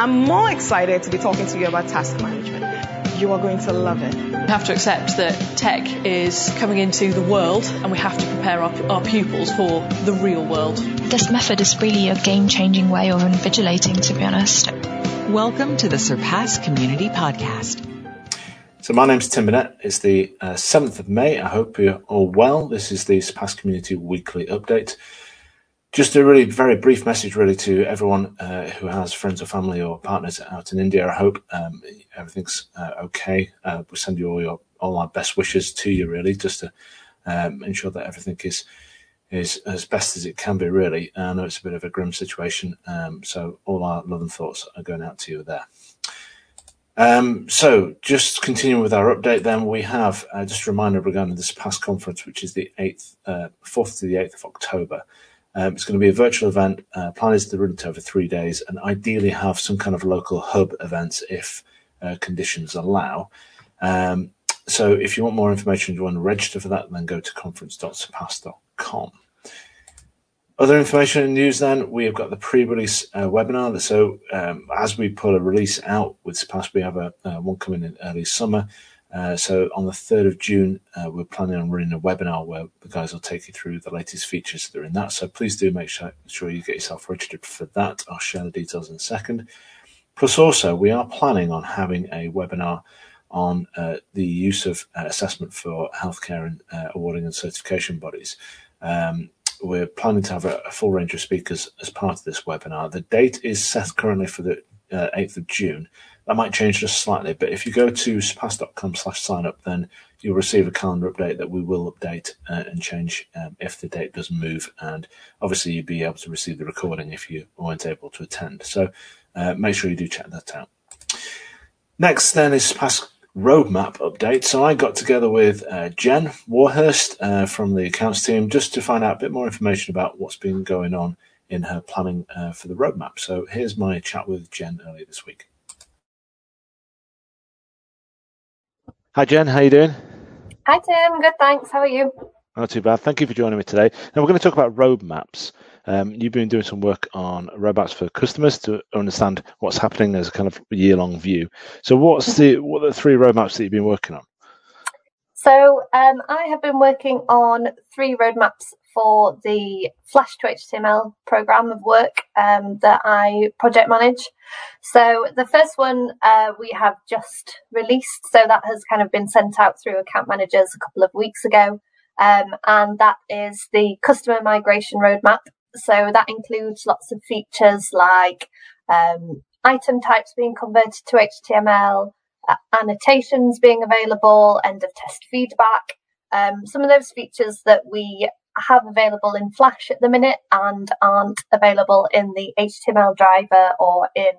I'm more excited to be talking to you about task management. You are going to love it. We have to accept that tech is coming into the world and we have to prepare our, our pupils for the real world. This method is really a game changing way of invigilating, to be honest. Welcome to the Surpass Community Podcast. So my name's Tim Burnett. It's the uh, 7th of May. I hope you're all well. This is the Surpass Community Weekly Update. Just a really very brief message, really, to everyone uh, who has friends or family or partners out in India. I hope um, everything's uh, okay. Uh, we send you all your all our best wishes to you, really, just to um, ensure that everything is is as best as it can be. Really, I know it's a bit of a grim situation, um, so all our love and thoughts are going out to you there. Um, so, just continuing with our update, then we have uh, just a reminder regarding Surpass conference, which is the eighth, uh, fourth to the eighth of October. Um, it's going to be a virtual event. Uh, plan is to run it over three days, and ideally have some kind of local hub events if uh, conditions allow. Um, so, if you want more information, you want to register for that, then go to conference.surpass.com. Other information and news then, we have got the pre-release uh, webinar. So um, as we put a release out with Surpass, we have a uh, one coming in early summer. Uh, so on the 3rd of June, uh, we're planning on running a webinar where the guys will take you through the latest features that are in that. So please do make sure, you get yourself registered for that. I'll share the details in a second. Plus also, we are planning on having a webinar on uh, the use of uh, assessment for healthcare and awarding and certification bodies. Um, we're planning to have a, a, full range of speakers as part of this webinar. The date is set currently for the uh, 8th of June. That might change just slightly, but if you go to surpass.com slash sign up, then you'll receive a calendar update that we will update uh, and change um, if the date does move. And obviously, you'll be able to receive the recording if you weren't able to attend. So uh, make sure you do check that out. Next, then, is Surpass roadmap update. So I got together with uh, Jen Warhurst uh, from the accounts team just to find out a bit more information about what's been going on in her planning uh, for the roadmap. So here's my chat with Jen earlier this week. Hi Jen, how you doing? Hi Tim, good thanks. How are you? Not too bad. Thank you for joining me today. Now we're going to talk about roadmaps. Um, you've been doing some work on roadmaps for customers to understand what's happening as a kind of year-long view. So, what's the what are the three roadmaps that you've been working on? So, um, I have been working on three roadmaps for the Flash to HTML program of work um, that I project manage. So, the first one uh, we have just released, so that has kind of been sent out through account managers a couple of weeks ago. Um, and that is the customer migration roadmap. So that includes lots of features like um, item types being converted to HTML, annotations being available, end of test feedback. Um, some of those features that we have available in Flash at the minute and aren't available in the HTML driver or in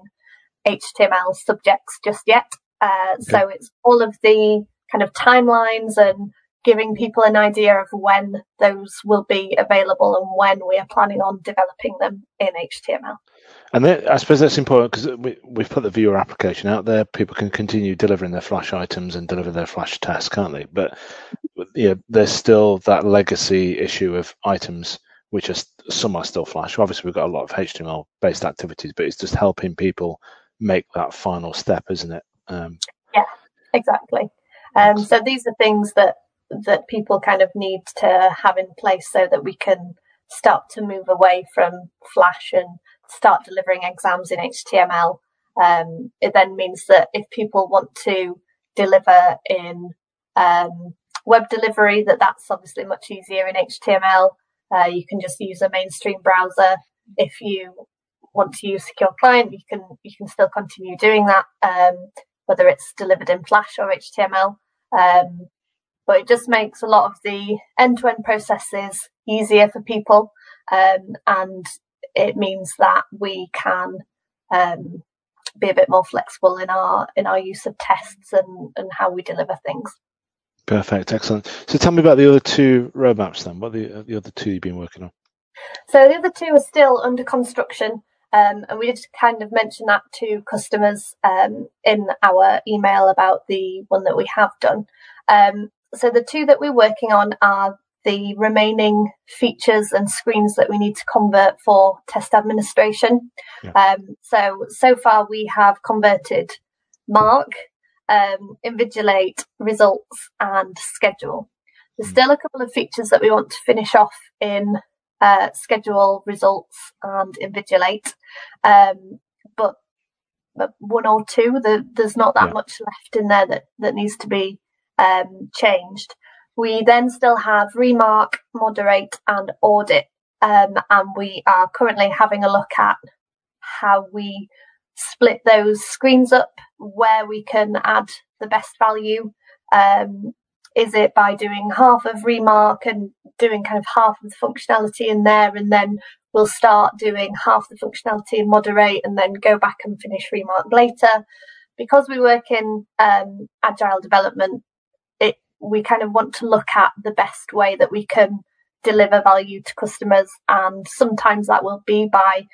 HTML subjects just yet. Uh, okay. So it's all of the kind of timelines and giving people an idea of when those will be available and when we are planning on developing them in HTML. And I suppose that's important because we, we've put the viewer application out there. People can continue delivering their Flash items and deliver their Flash tasks, can't they? But yeah, there's still that legacy issue of items which are some are still Flash. Obviously, we've got a lot of HTML based activities, but it's just helping people make that final step, isn't it? Um, yeah, exactly. Um, so these are things that that people kind of need to have in place so that we can start to move away from Flash and start delivering exams in HTML. Um, it then means that if people want to deliver in um, web delivery, that that's obviously much easier in HTML. Uh, you can just use a mainstream browser. If you want to use secure client, you can you can still continue doing that, um, whether it's delivered in Flash or HTML. Um, but it just makes a lot of the end-to-end processes easier for people, um, and it means that we can um, be a bit more flexible in our in our use of tests and and how we deliver things. Perfect, excellent. So tell me about the other two roadmaps then. What are the, the other two you've been working on? So the other two are still under construction. Um, and we did kind of mention that to customers um, in our email about the one that we have done. Um, so the two that we're working on are the remaining features and screens that we need to convert for test administration. Yeah. Um, so, so far we have converted Mark, um, Invigilate, Results and Schedule. There's hmm. still a couple of features that we want to finish off in uh, Schedule, Results and Invigilate. Um, but, but one or two, the, there's not that yeah. much left in there that, that needs to be um, changed. We then still have remark, moderate and audit. Um, and we are currently having a look at how we split those screens up, where we can add the best value. Um, is it by doing half of remark and doing kind of half of the functionality in there and then we'll start doing half the functionality in moderate and then go back and finish remark later because we work in um, agile development we kind of want to look at the best way that we can deliver value to customers. And sometimes that will be by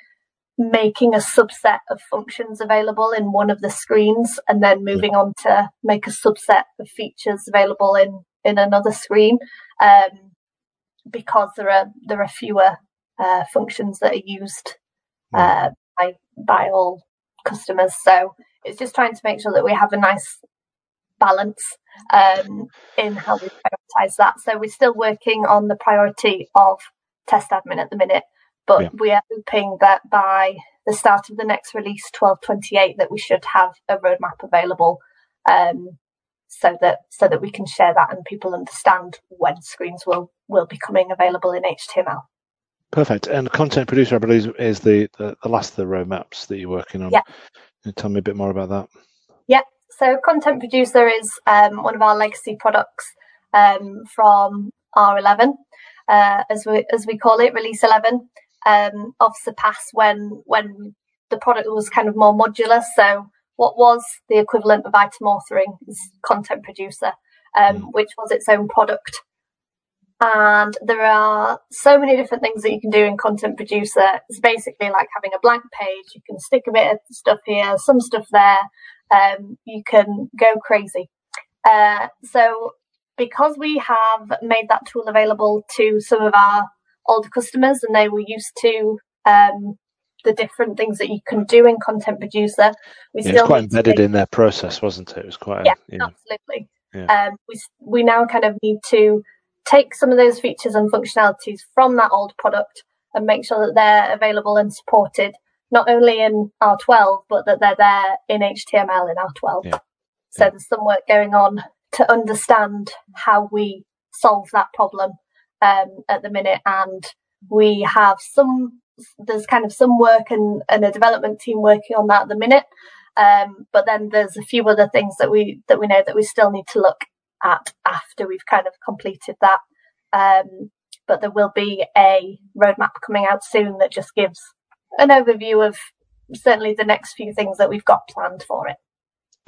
making a subset of functions available in one of the screens and then moving on to make a subset of features available in, in another screen. Um, because there are, there are fewer, uh, functions that are used, uh, by, by all customers. So it's just trying to make sure that we have a nice balance um, in how we prioritize that. So we're still working on the priority of test admin at the minute, but yeah. we are hoping that by the start of the next release, 1228, that we should have a roadmap available. Um, so that so that we can share that and people understand when screens will will be coming available in HTML. Perfect. And content producer, I believe, is the, the, the last of the roadmaps that you're working on. Yeah. Can you tell me a bit more about that? Yeah. So Content Producer is um, one of our legacy products um, from R11, uh, as we as we call it, Release 11 um, of Surpass when when the product was kind of more modular. So what was the equivalent of item authoring is Content Producer, um, mm. which was its own product. And there are so many different things that you can do in Content Producer. It's basically like having a blank page. You can stick a bit of stuff here, some stuff there, um, you can go crazy. Uh, so because we have made that tool available to some of our older customers and they were used to um, the different things that you can do in content producer we yeah, still quite embedded in their process wasn't it it was quite yeah, a, absolutely yeah. Um, we, we now kind of need to take some of those features and functionalities from that old product and make sure that they're available and supported not only in R12, but that they're there in HTML in R12. Yeah. So yeah. there's some work going on to understand how we solve that problem um, at the minute. And we have some, there's kind of some work and, and a development team working on that at the minute. Um, but then there's a few other things that we, that we know that we still need to look at after we've kind of completed that. Um, but there will be a roadmap coming out soon that just gives an overview of certainly the next few things that we've got planned for it.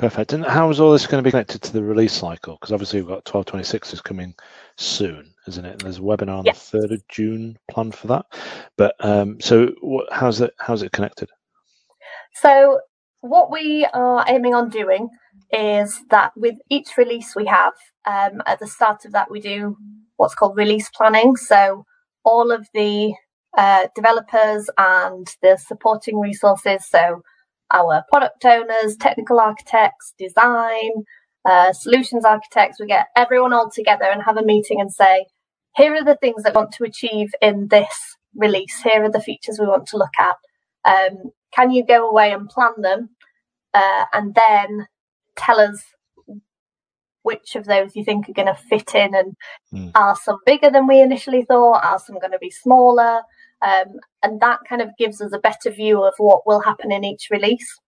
Perfect. And how is all this going to be connected to the release cycle? Because obviously we've got 1226 is coming soon, isn't it? And there's a webinar on yes. the 3rd of June planned for that. But um, so what, how's it how's it connected? So what we are aiming on doing is that with each release we have, um, at the start of that we do what's called release planning. So all of the uh, developers and the supporting resources. So our product owners, technical architects, design, uh, solutions architects, we get everyone all together and have a meeting and say, here are the things that we want to achieve in this release. Here are the features we want to look at. Um, can you go away and plan them? Uh, and then tell us which of those you think are going to fit in and mm. are some bigger than we initially thought? Are some going to be smaller? Um, and that kind of gives us a better view of what will happen in each release.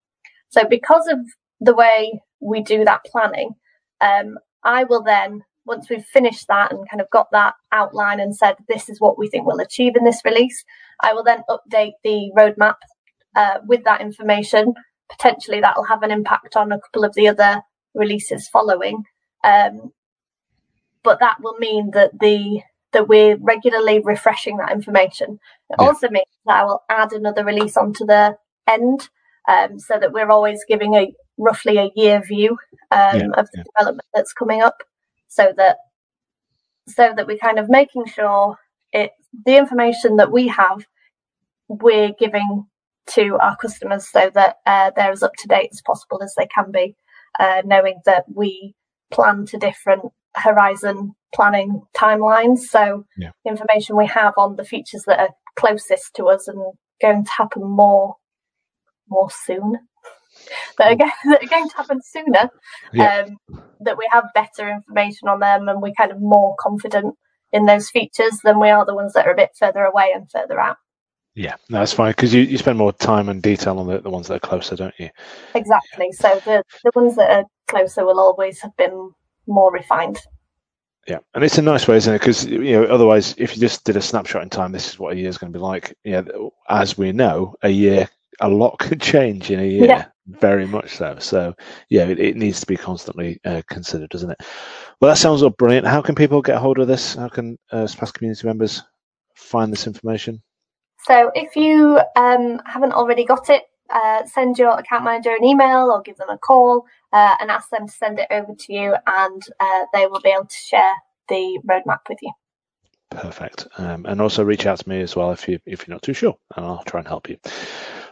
So because of the way we do that planning, um, I will then, once we've finished that and kind of got that outline and said, this is what we think we'll achieve in this release, I will then update the roadmap uh, with that information. Potentially that will have an impact on a couple of the other releases following. Um, but that will mean that the that we're regularly refreshing that information. It yeah. also means that I will add another release onto the end um, so that we're always giving a roughly a year view um, yeah, of the yeah. development that's coming up so that so that we're kind of making sure it the information that we have we're giving to our customers so that uh, they're as up to date as possible as they can be, uh, knowing that we plan to different horizon planning timelines. So, yeah. information we have on the features that are closest to us and going to happen more more soon. That are, going, that are going to happen sooner. Yeah. Um, that we have better information on them and we're kind of more confident in those features than we are the ones that are a bit further away and further out. Yeah, no, that's fine because you, you spend more time and detail on the, the ones that are closer, don't you? Exactly. So the, the ones that are closer will always have been more refined. Yeah, and it's a nice way, isn't it? Because you know, otherwise, if you just did a snapshot in time, this is what a year is going to be like. Yeah, as we know, a year, a lot could change in a year, yeah. very much so. So, yeah, it, it needs to be constantly uh, considered, doesn't it? Well, that sounds all brilliant. How can people get hold of this? How can uh, Surpass community members find this information? So, if you um, haven't already got it, uh, send your account manager an email or give them a call uh, and ask them to send it over to you, and uh, they will be able to share the roadmap with you. Perfect. Um, and also reach out to me as well if you if you're not too sure, and I'll try and help you.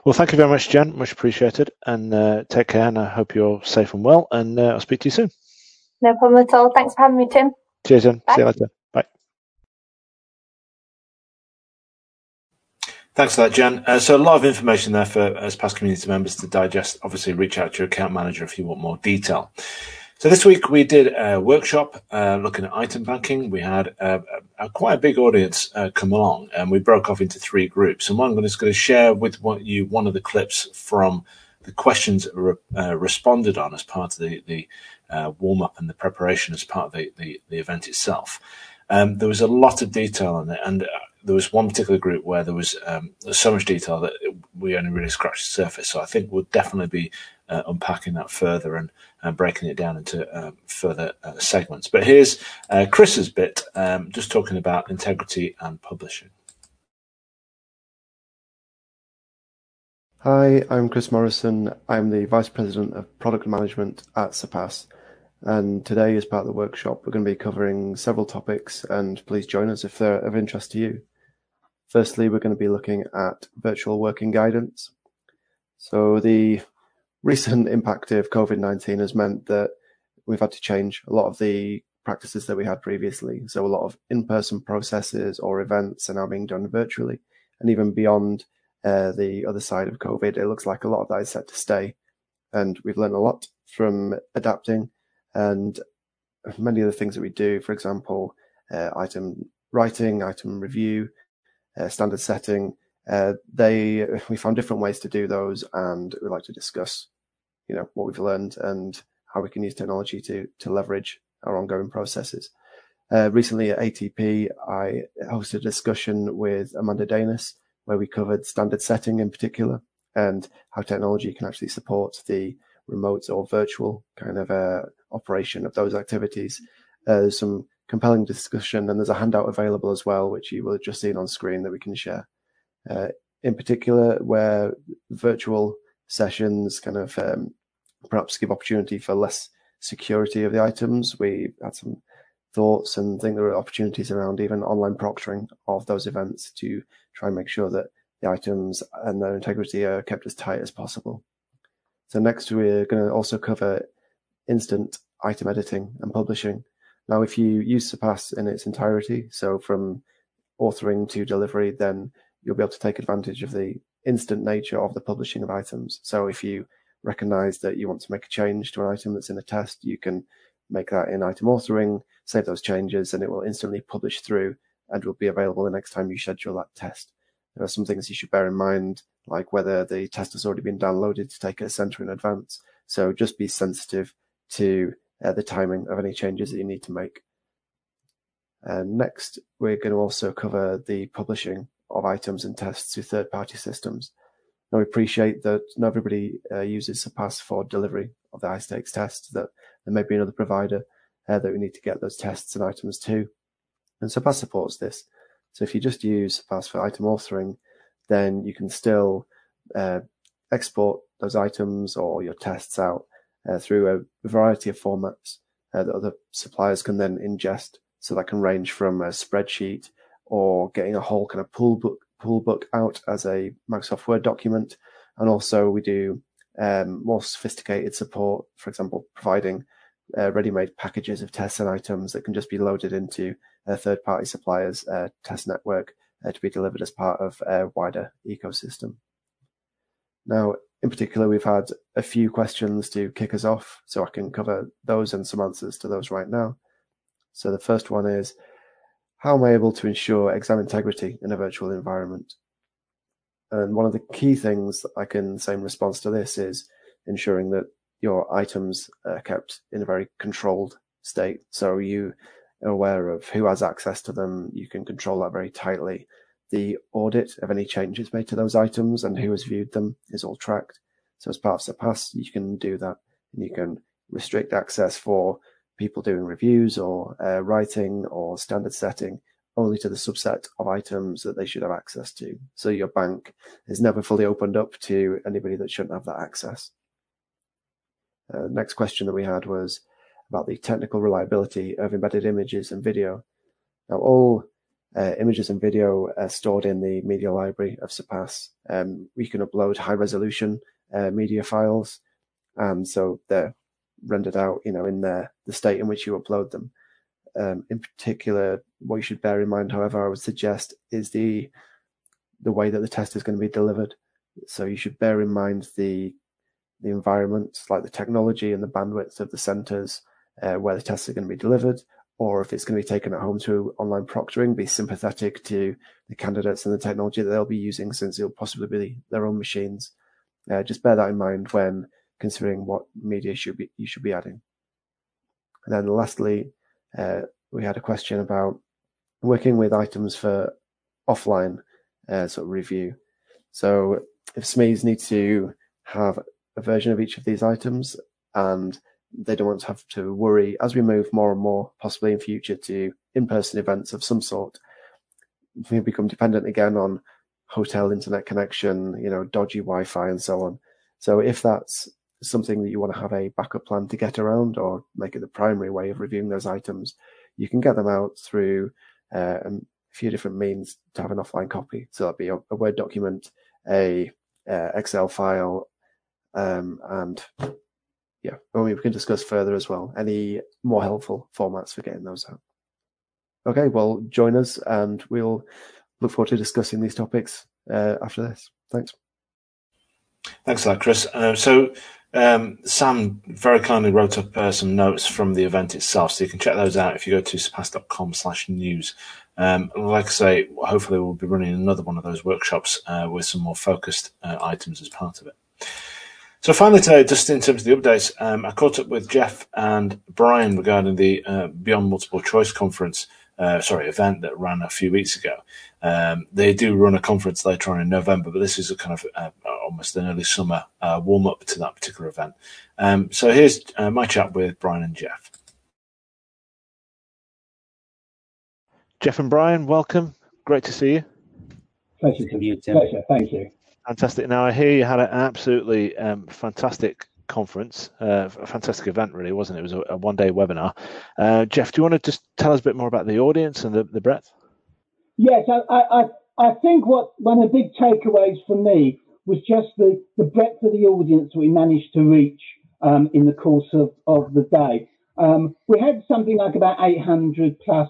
Well, thank you very much, Jen. Much appreciated, and uh, take care. And I hope you're safe and well. And uh, I'll speak to you soon. No problem at all. Thanks for having me, Tim. Cheers, Jen. Bye. See you later. Thanks for that, Jen. Uh, so a lot of information there for Surpass community members to digest. Obviously, reach out to your account manager if you want more detail. So this week we did a workshop uh, looking at item banking. We had a, a, a quite a big audience uh, come along, and we broke off into three groups. And one I'm just going to share with you one of the clips from the questions re, uh, responded on as part of the the uh, warm up and the preparation as part of the the, the event itself. Um, there was a lot of detail on it, and uh, there was one particular group where there was, um, so much detail that we only really scratched the surface. So I think we'll definitely be uh, unpacking that further and uh, breaking it down into um, further uh, segments. But here's uh, Chris's bit, um, just talking about integrity and publishing. Hi, I'm Chris Morrison. I'm the Vice President of Product Management at Surpass. And today, as part of the workshop, we're going to be covering several topics, and please join us if they're of interest to you. Firstly, we're going to be looking at virtual working guidance. So the recent impact of COVID-19 has meant that we've had to change a lot of the practices that we had previously. So a lot of in-person processes or events are now being done virtually. And even beyond uh, the other side of COVID, it looks like a lot of that is set to stay. And we've learned a lot from adapting and many of the things that we do, for example, uh, item writing, item review, uh, standard setting. Uh, they we found different ways to do those, and we like to discuss, you know, what we've learned and how we can use technology to to leverage our ongoing processes. Uh, recently at ATP, I hosted a discussion with Amanda Dainis where we covered standard setting in particular and how technology can actually support the remote or virtual kind of uh, operation of those activities. Uh, there's some compelling discussion, and there's a handout available as well, which you will have just seen on screen that we can share. Uh, in particular, where virtual sessions kind of um, perhaps give opportunity for less security of the items, we had some thoughts and think there are opportunities around even online proctoring of those events to try and make sure that the items and their integrity are kept as tight as possible. So next we're going to also cover instant item editing and publishing. Now, if you use Surpass in its entirety, so from authoring to delivery, then you'll be able to take advantage of the instant nature of the publishing of items. So if you recognize that you want to make a change to an item that's in a test, you can make that in item authoring, save those changes, and it will instantly publish through and will be available the next time you schedule that test. There are some things you should bear in mind, like whether the test has already been downloaded to take a center in advance. So just be sensitive to uh, the timing of any changes that you need to make. And next, we're going to also cover the publishing of items and tests to third-party systems. Now, we appreciate that not everybody uh, uses Surpass for delivery of the high stakes tests, that there may be another provider uh, that we need to get those tests and items to. And Surpass supports this. So if you just use Surpass for item authoring, then you can still uh, export those items or your tests out uh, through a variety of formats uh, that other suppliers can then ingest So that can range from a spreadsheet or getting a whole kind of pool book, pool book out as a Microsoft Word document. And also we do um, more sophisticated support, for example, providing uh, ready-made packages of tests and items that can just be loaded into a third-party suppliers' uh, test network uh, to be delivered as part of a wider ecosystem. Now, in particular, we've had a few questions to kick us off, so I can cover those and some answers to those right now. So the first one is, how am I able to ensure exam integrity in a virtual environment? And one of the key things I can say in response to this is ensuring that your items are kept in a very controlled state. So you are aware of who has access to them. You can control that very tightly. The audit of any changes made to those items and who has viewed them is all tracked. So as part of Surpass, you can do that and you can restrict access for people doing reviews or uh, writing or standard setting only to the subset of items that they should have access to. So your bank is never fully opened up to anybody that shouldn't have that access. Uh, next question that we had was about the technical reliability of embedded images and video. Now, all uh, images and video are stored in the media library of Surpass. Um, we can upload high resolution uh, media files, and so they're rendered out, you know, in the, the state in which you upload them. Um, in particular, what you should bear in mind, however, I would suggest is the the way that the test is going to be delivered. So you should bear in mind the the environment, like the technology and the bandwidth of the centres uh, where the tests are going to be delivered, or if it's going to be taken at home through online proctoring, be sympathetic to the candidates and the technology that they'll be using, since it'll possibly be their own machines. Uh, just bear that in mind when considering what media should be you should be adding. And then lastly, uh, we had a question about working with items for offline uh, sort of review. So if SMEs need to have a version of each of these items and they don't want to have to worry as we move more and more, possibly in future, to in-person events of some sort. We become dependent again on hotel internet connection, you know, dodgy Wi-Fi and so on. So if that's something that you want to have a backup plan to get around or make it the primary way of reviewing those items, you can get them out through uh, a few different means to have an offline copy. So that'd be a, a Word document, a uh, Excel file, um, and yeah, I mean, we can discuss further as well any more helpful formats for getting those out. Okay, well, join us and we'll look forward to discussing these topics uh, after this. Thanks. Thanks a lot, Chris. Uh, so, um, Sam very kindly wrote up uh, some notes from the event itself, so you can check those out if you go to surpass.com slash news. Um, like I say, hopefully we'll be running another one of those workshops uh, with some more focused uh, items as part of it. So finally today, just in terms of the updates, um, I caught up with Jeff and Brian regarding the uh, Beyond Multiple Choice conference, uh, sorry, event that ran a few weeks ago. Um, they do run a conference later on in November, but this is a kind of uh, almost an early summer uh, warm up to that particular event. Um, so here's uh, my chat with Brian and Jeff. Jeff and Brian, welcome. Great to see you. Pleasure to you, Tim. Pleasure. Thank you. Fantastic. Now I hear you had an absolutely um, fantastic conference, uh, a fantastic event, really, wasn't it? It was a, a one-day webinar. Uh, Jeff, do you want to just tell us a bit more about the audience and the, the breadth? Yes, I, I, I think what one of the big takeaways for me was just the, the breadth of the audience we managed to reach um, in the course of, of the day. Um, we had something like about 800 plus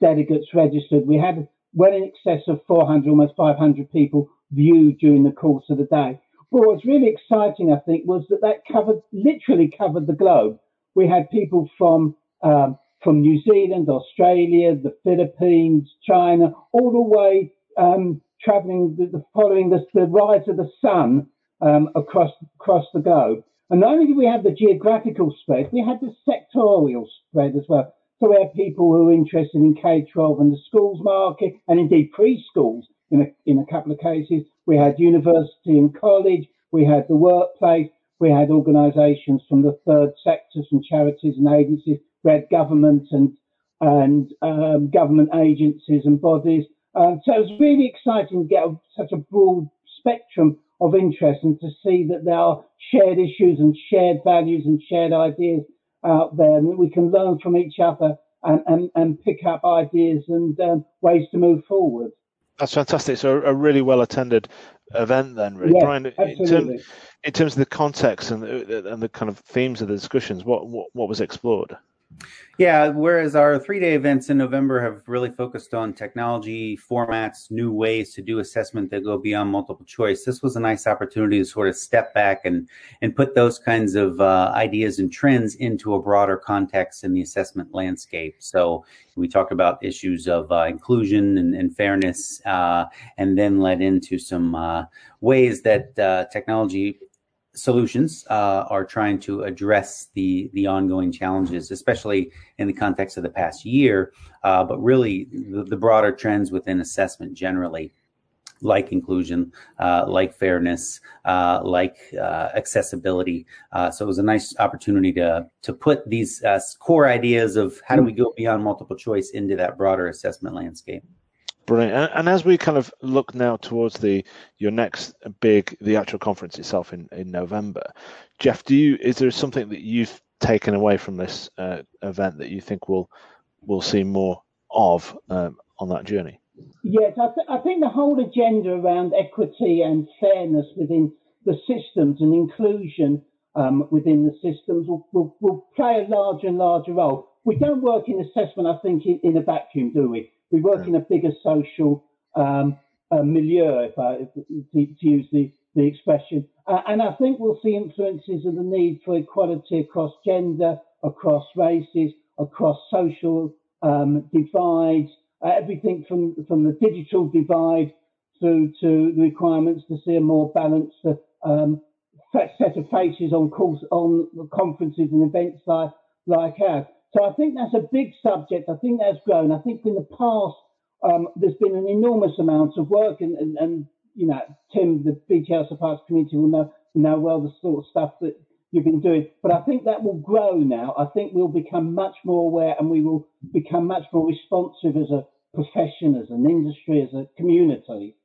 delegates registered. We had well in excess of 400, almost 500 people viewed during the course of the day. But what was really exciting, I think, was that that covered, literally covered the globe. We had people from um, from New Zealand, Australia, the Philippines, China, all the way um, traveling, the, the, following the, the, rise of the sun um, across across the globe. And not only did we have the geographical spread, we had the sectorial spread as well. So we had people who were interested in K-12 and the schools market, and indeed preschools in a, in a couple of cases. We had university and college. We had the workplace. We had organisations from the third sectors, from charities and agencies. We had government and and um, government agencies and bodies. Um, so it was really exciting to get such a broad spectrum of interest and to see that there are shared issues and shared values and shared ideas out there, and that we can learn from each other and, and, and pick up ideas and um, ways to move forward. That's fantastic. So a really well attended event then, really. Yeah, Brian, in, term, in, terms of the context and the, and the kind of themes of the discussions, what, what, what was explored? Yeah, whereas our three day events in November have really focused on technology, formats, new ways to do assessment that go beyond multiple choice, this was a nice opportunity to sort of step back and, and put those kinds of uh, ideas and trends into a broader context in the assessment landscape. So we talked about issues of uh, inclusion and, and fairness, uh, and then led into some uh, ways that uh, technology solutions uh, are trying to address the the ongoing challenges, especially in the context of the past year, uh, but really the, the, broader trends within assessment generally, like inclusion, uh, like fairness, uh, like uh, accessibility. Uh, so it was a nice opportunity to to put these core ideas of how do we go beyond multiple choice into that broader assessment landscape. Brilliant. And, and, as we kind of look now towards the your next big the actual conference itself in in November, Jeff, do you is there something that you've taken away from this uh, event that you think we'll we'll see more of um, on that journey? Yes, I, th- I think the whole agenda around equity and fairness within the systems and inclusion um, within the systems will, will, will, play a larger and larger role. We don't work in assessment, I think, in, in a vacuum, do we? We work in a bigger social um, uh, milieu, if I if, to, to, use the, the expression. Uh, and I think we'll see influences of the need for equality across gender, across races, across social um, divides, uh, everything from, from the digital divide through to the requirements to see a more balanced uh, um, set of faces on calls, on conferences and events like, like ours. So I think that's a big subject. I think that's grown. I think in the past, um, there's been an enormous amount of work, and, and, and you know, Tim, the BTL Surpass community will know, know well the sort of stuff that you've been doing. But I think that will grow now. I think we'll become much more aware and we will become much more responsive as a profession, as an industry, as a community.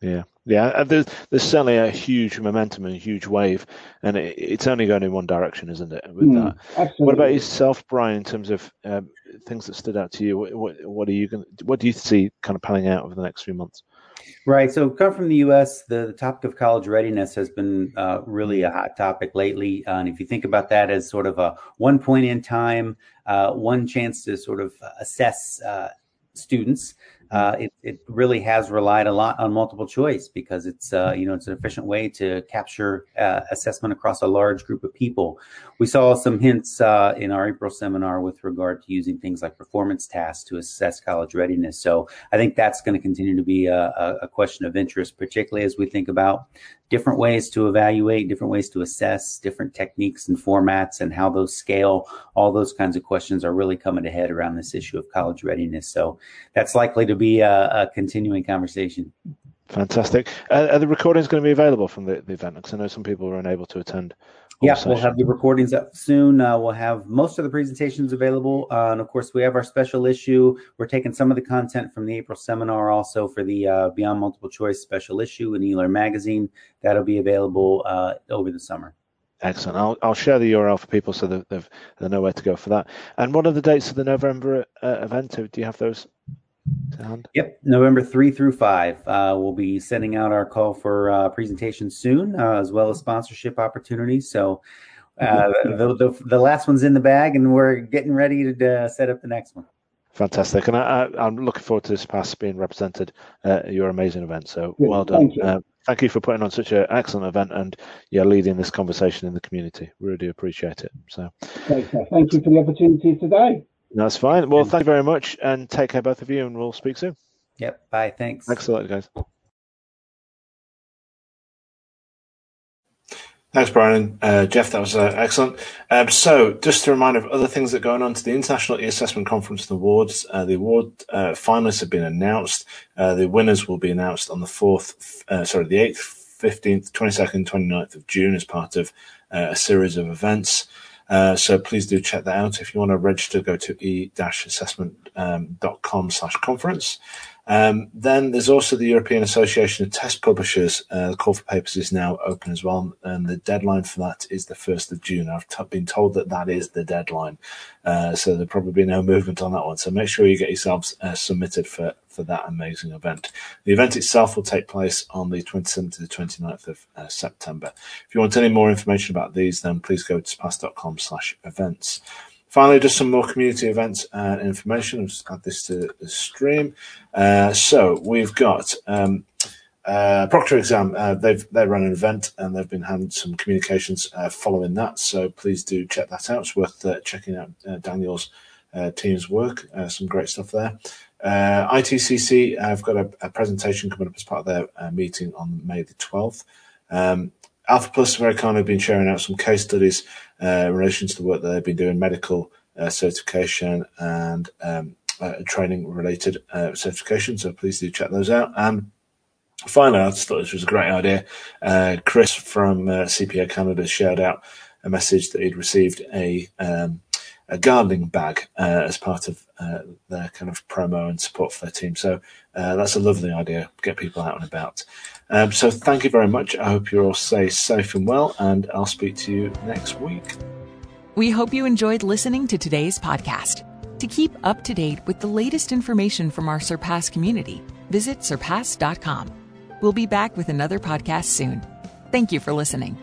Yeah, yeah. There's there's certainly a huge momentum and a huge wave, and it, it's only going in one direction, isn't it? With mm, that. Absolutely. What about yourself, Brian? In terms of um, things that stood out to you, what, what are you going? What do you see kind of panning out over the next few months? Right. So, come from the U.S., the, the topic of college readiness has been uh, really a hot topic lately. Uh, and if you think about that as sort of a one point in time, uh, one chance to sort of assess uh, students, uh, it, it really has relied a lot on multiple choice because it's uh, you know it's an efficient way to capture uh, assessment across a large group of people. We saw some hints uh, in our April seminar with regard to using things like performance tasks to assess college readiness. So I think that's going to continue to be a, a question of interest, particularly as we think about different ways to evaluate, different ways to assess, different techniques and formats, and how those scale. All those kinds of questions are really coming to head around this issue of college readiness. So that's likely to be a, a continuing conversation. Fantastic. Uh, are the recordings going to be available from the, the event? Because I know some people were unable to attend. Yeah, we'll have the recordings up soon. Uh, we'll have most of the presentations available. Uh, and of course, we have our special issue. We're taking some of the content from the April seminar also for the uh, Beyond Multiple Choice special issue in eLearn Magazine. That'll be available uh, over the summer. Excellent. I'll, I'll share the URL for people so that they know where to go for that. And what are the dates of the November uh, event? Do you have those Yep, November 3 through 5. Uh, we'll be sending out our call for uh, presentations soon, uh, as well as sponsorship opportunities. So uh, the, the, the, last one's in the bag, and we're getting ready to uh, set up the next one. Fantastic. And I, am looking forward to Surpass being represented at your amazing event. So well done. Thank you. Uh, thank you for putting on such an excellent event and yeah, leading this conversation in the community. We really appreciate it. So thank you for the opportunity today. That's fine. Well, thank you very much, and take care, both of you, and we'll speak soon. Yep. Bye. Thanks. Thanks a lot, guys. Thanks, Brian. Uh, Jeff, that was uh, excellent. Um, so, just a reminder of other things that are going on to the International E-Assessment Conference and Awards. Uh, the award uh, finalists have been announced. Uh, the winners will be announced on the 4th, uh, sorry, the 8th, 15th, 22nd, 29th of June as part of a series of events. Uh, so please do check that out. If you want to register, go to e-assessment.com slash conference. Um, then there's also the European Association of Test Publishers. Uh, the call for papers is now open as well, and the deadline for that is the 1st of June. I've t- been told that that is the deadline, uh, so there'll probably be no movement on that one. So make sure you get yourselves uh, submitted for, for that amazing event. The event itself will take place on the 27th to the 29th of uh, September. If you want any more information about these, then please go to surpass.com slash events. Finally, just some more community events and information. I'll just add this to the stream. Uh, so we've got um, uh, Proctor Exam. Uh, they've they run an event and they've been having some communications uh, following that. So please do check that out. It's worth uh, checking out uh, Daniel's team's work. some great stuff there. ITCC I've got a, a, presentation coming up as part of their meeting on May the 12th. Um, Alpha Plus very have been sharing out some case studies uh, in relation to the work that they've been doing, medical uh, certification and um, uh, training related uh, certification. So please do check those out. And finally, I just thought this was a great idea. Chris from CPA Canada shared out a message that he'd received a um, a gardening bag uh, as part of uh, their kind of promo and support for their team. So uh, that's a lovely idea. Get people out and about. Um, so thank you very much. I hope you all stay safe and well, and I'll speak to you next week. We hope you enjoyed listening to today's podcast. To keep up to date with the latest information from our Surpass community, visit surpass.com. We'll be back with another podcast soon. Thank you for listening.